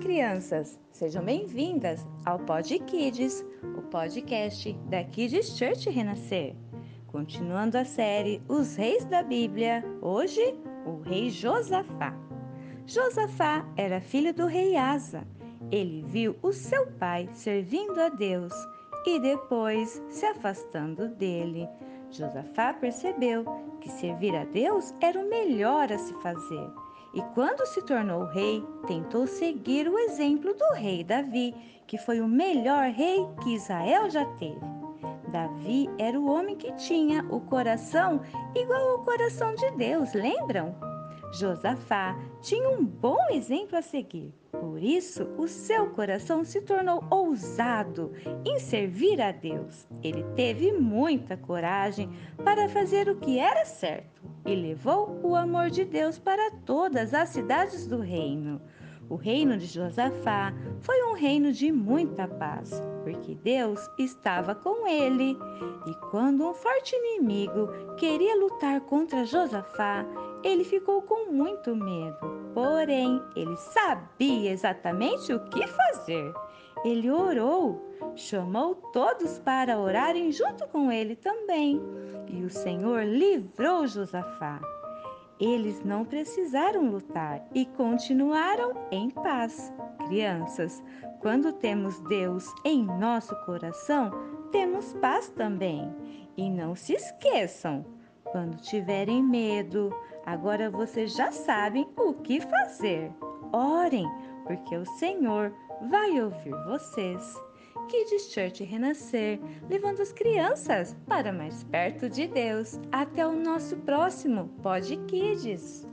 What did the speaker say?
crianças! Sejam bem-vindas ao Pod Kids, o podcast da Kids Church Renascer. Continuando a série Os Reis da Bíblia, hoje o rei Josafá. Josafá era filho do rei Asa. Ele viu o seu pai servindo a Deus e depois se afastando dele. Josafá percebeu que servir a Deus era o melhor a se fazer e, quando se tornou rei, tentou seguir o exemplo do rei Davi, que foi o melhor rei que Israel já teve. Davi era o homem que tinha o coração igual ao coração de Deus, lembram? Josafá tinha um bom exemplo a seguir. Por isso, o seu coração se tornou ousado em servir a Deus. Ele teve muita coragem para fazer o que era certo e levou o amor de Deus para todas as cidades do reino. O reino de Josafá foi um reino de muita paz, porque Deus estava com ele. E quando um forte inimigo queria lutar contra Josafá, ele ficou com muito medo. Porém, ele sabia exatamente o que fazer. Ele orou, chamou todos para orarem junto com ele também, e o Senhor livrou Josafá. Eles não precisaram lutar e continuaram em paz. Crianças, quando temos Deus em nosso coração, temos paz também. E não se esqueçam, quando tiverem medo, agora vocês já sabem o que fazer. Orem, porque o Senhor vai ouvir vocês. Kids Church Renascer, levando as crianças para mais perto de Deus. Até o nosso próximo Pod Kids.